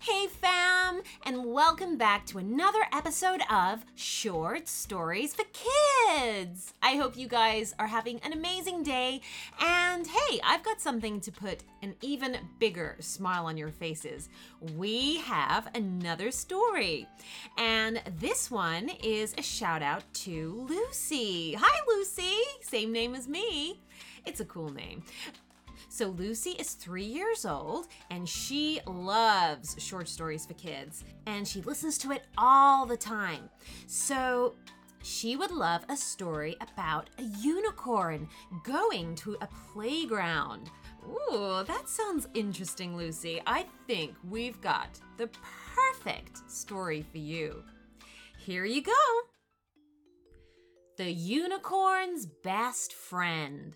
Hey, fam, and welcome back to another episode of Short Stories for Kids. I hope you guys are having an amazing day. And hey, I've got something to put an even bigger smile on your faces. We have another story. And this one is a shout out to Lucy. Hi, Lucy. Same name as me. It's a cool name. So Lucy is three years old and she loves short stories for kids and she listens to it all the time. So she would love a story about a unicorn going to a playground. Ooh, that sounds interesting, Lucy. I think we've got the perfect story for you. Here you go. The unicorn's best friend.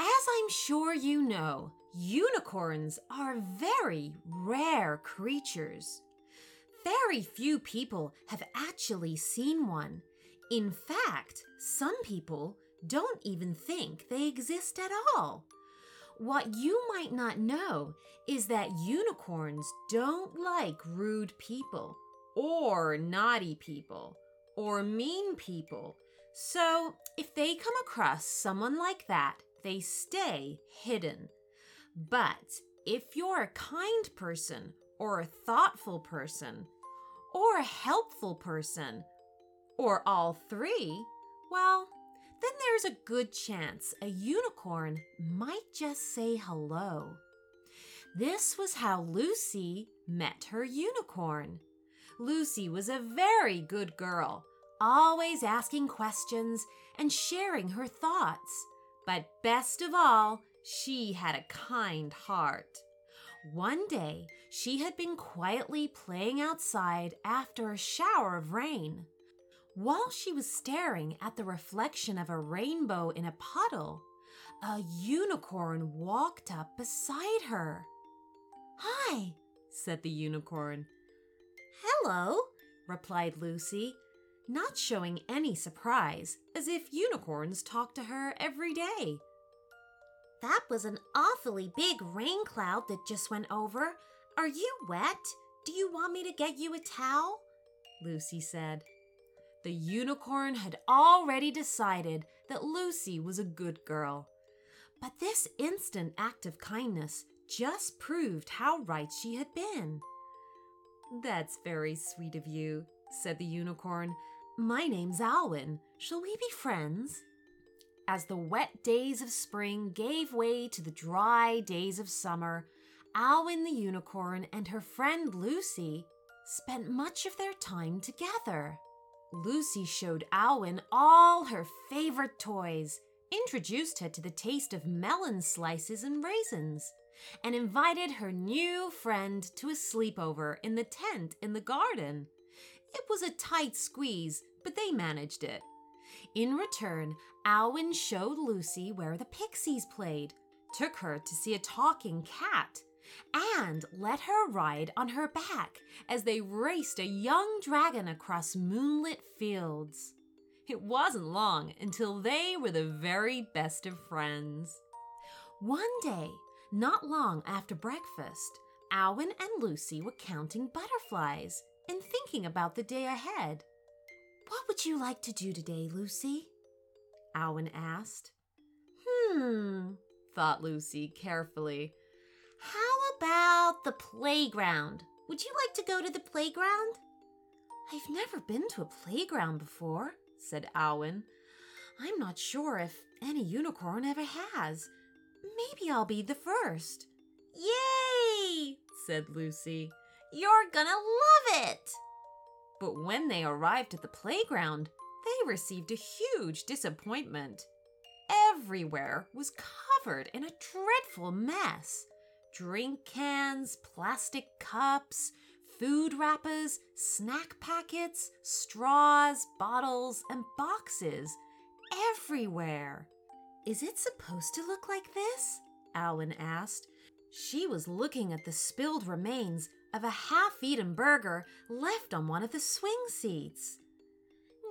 As I'm sure you know, unicorns are very rare creatures. Very few people have actually seen one. In fact, some people don't even think they exist at all. What you might not know is that unicorns don't like rude people, or naughty people, or mean people. So, if they come across someone like that, they stay hidden. But if you're a kind person, or a thoughtful person, or a helpful person, or all three, well, then there's a good chance a unicorn might just say hello. This was how Lucy met her unicorn. Lucy was a very good girl, always asking questions and sharing her thoughts. But best of all, she had a kind heart. One day, she had been quietly playing outside after a shower of rain. While she was staring at the reflection of a rainbow in a puddle, a unicorn walked up beside her. Hi, said the unicorn. Hello, replied Lucy, not showing any surprise, as if unicorns talked to her every day. That was an awfully big rain cloud that just went over. Are you wet? Do you want me to get you a towel? Lucy said. The unicorn had already decided that Lucy was a good girl. But this instant act of kindness just proved how right she had been. That's very sweet of you, said the unicorn. My name's Alwyn. Shall we be friends? As the wet days of spring gave way to the dry days of summer, Alwyn the unicorn and her friend Lucy spent much of their time together. Lucy showed Alwyn all her favorite toys, introduced her to the taste of melon slices and raisins, and invited her new friend to a sleepover in the tent in the garden. It was a tight squeeze, but they managed it. In return, Alwyn showed Lucy where the pixies played, took her to see a talking cat, and let her ride on her back as they raced a young dragon across moonlit fields. It wasn't long until they were the very best of friends. One day, not long after breakfast, Alwyn and Lucy were counting butterflies and thinking about the day ahead. What would you like to do today, Lucy? Alwyn asked. Hmm, thought Lucy carefully. How about the playground? Would you like to go to the playground? I've never been to a playground before, said Alwyn. I'm not sure if any unicorn ever has. Maybe I'll be the first. Yay! said Lucy. You're gonna love it! But when they arrived at the playground, they received a huge disappointment. Everywhere was covered in a dreadful mess drink cans, plastic cups, food wrappers, snack packets, straws, bottles, and boxes. Everywhere. Is it supposed to look like this? Alwyn asked. She was looking at the spilled remains of a half eaten burger left on one of the swing seats.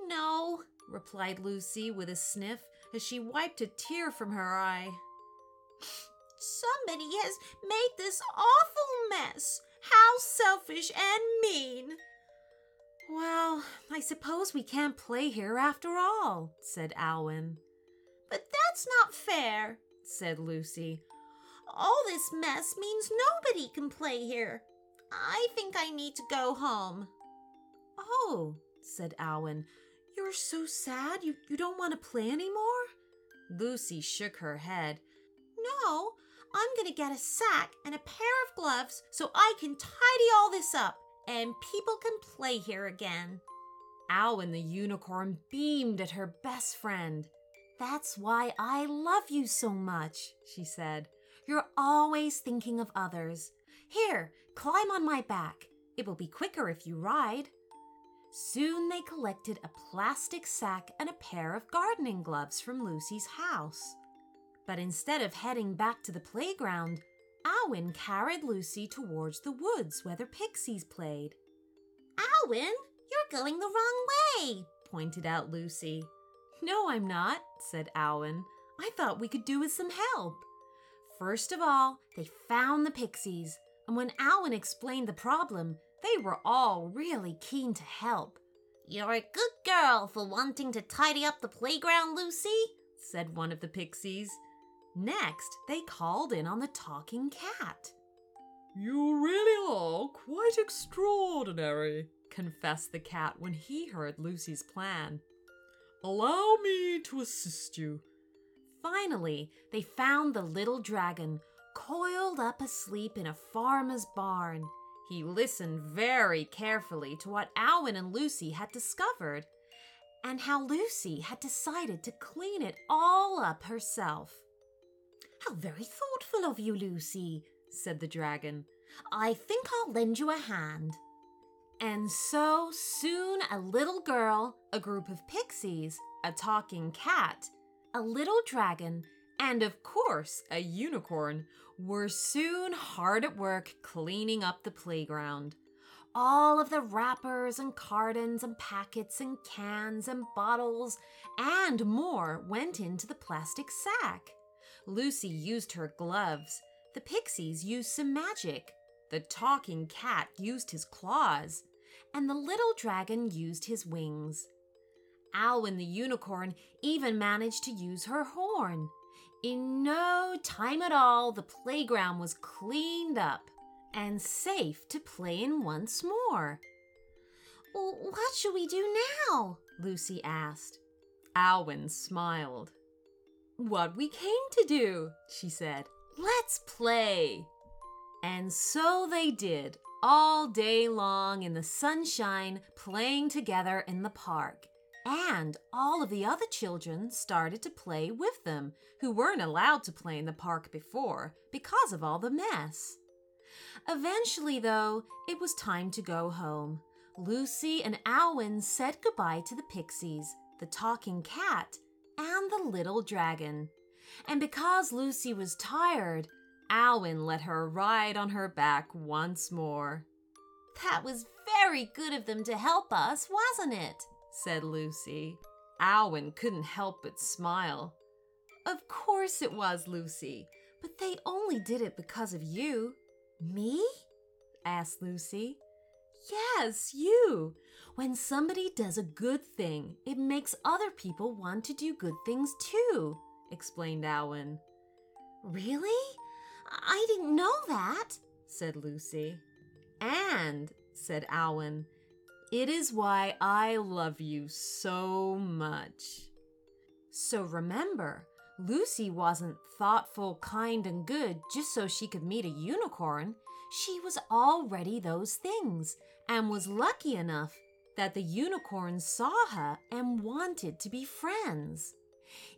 No, replied Lucy with a sniff as she wiped a tear from her eye. Somebody has made this awful mess, How selfish and mean! Well, I suppose we can't play here after all, said Alwyn. But that's not fair, said Lucy. All this mess means nobody can play here. I think I need to go home. Oh, said Alwyn, you're so sad you, you don't want to play anymore? Lucy shook her head. No, I'm going to get a sack and a pair of gloves so I can tidy all this up and people can play here again. Alwyn the unicorn beamed at her best friend. That's why I love you so much, she said. You're always thinking of others. Here, climb on my back. It will be quicker if you ride. Soon they collected a plastic sack and a pair of gardening gloves from Lucy's house. But instead of heading back to the playground, Alwyn carried Lucy towards the woods where the pixies played. Alwyn, you're going the wrong way, pointed out Lucy. No, I'm not, said Alwyn. I thought we could do with some help. First of all, they found the pixies, and when Alwyn explained the problem, they were all really keen to help. You're a good girl for wanting to tidy up the playground, Lucy, said one of the pixies. Next, they called in on the talking cat. You really are quite extraordinary, confessed the cat when he heard Lucy's plan. Allow me to assist you. Finally, they found the little dragon coiled up asleep in a farmer's barn. He listened very carefully to what Alwyn and Lucy had discovered and how Lucy had decided to clean it all up herself. How very thoughtful of you, Lucy, said the dragon. I think I'll lend you a hand. And so soon a little girl, a group of pixies, a talking cat, a little dragon, and of course a unicorn were soon hard at work cleaning up the playground. All of the wrappers and cartons and packets and cans and bottles and more went into the plastic sack. Lucy used her gloves. The pixies used some magic. The talking cat used his claws. And the little dragon used his wings. Alwyn the unicorn even managed to use her horn. In no time at all, the playground was cleaned up and safe to play in once more. What should we do now? Lucy asked. Alwyn smiled. What we came to do, she said. Let's play. And so they did, all day long in the sunshine, playing together in the park. And all of the other children started to play with them, who weren't allowed to play in the park before because of all the mess. Eventually, though, it was time to go home. Lucy and Alwyn said goodbye to the pixies, the talking cat, and the little dragon. And because Lucy was tired, Alwyn let her ride on her back once more. That was very good of them to help us, wasn't it? Said Lucy. Alwyn couldn't help but smile. Of course it was, Lucy, but they only did it because of you. Me? asked Lucy. Yes, you. When somebody does a good thing, it makes other people want to do good things too, explained Alwyn. Really? I didn't know that, said Lucy. And, said Alwyn, it is why I love you so much. So remember, Lucy wasn't thoughtful, kind, and good just so she could meet a unicorn. She was already those things and was lucky enough that the unicorn saw her and wanted to be friends.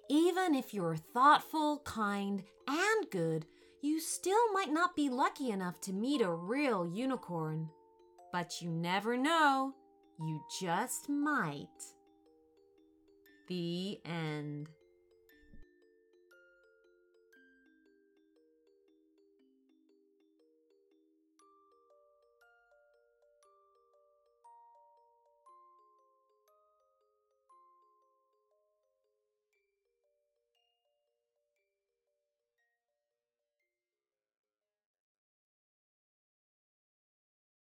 Even if you're thoughtful, kind, and good, you still might not be lucky enough to meet a real unicorn. But you never know. You just might. The end.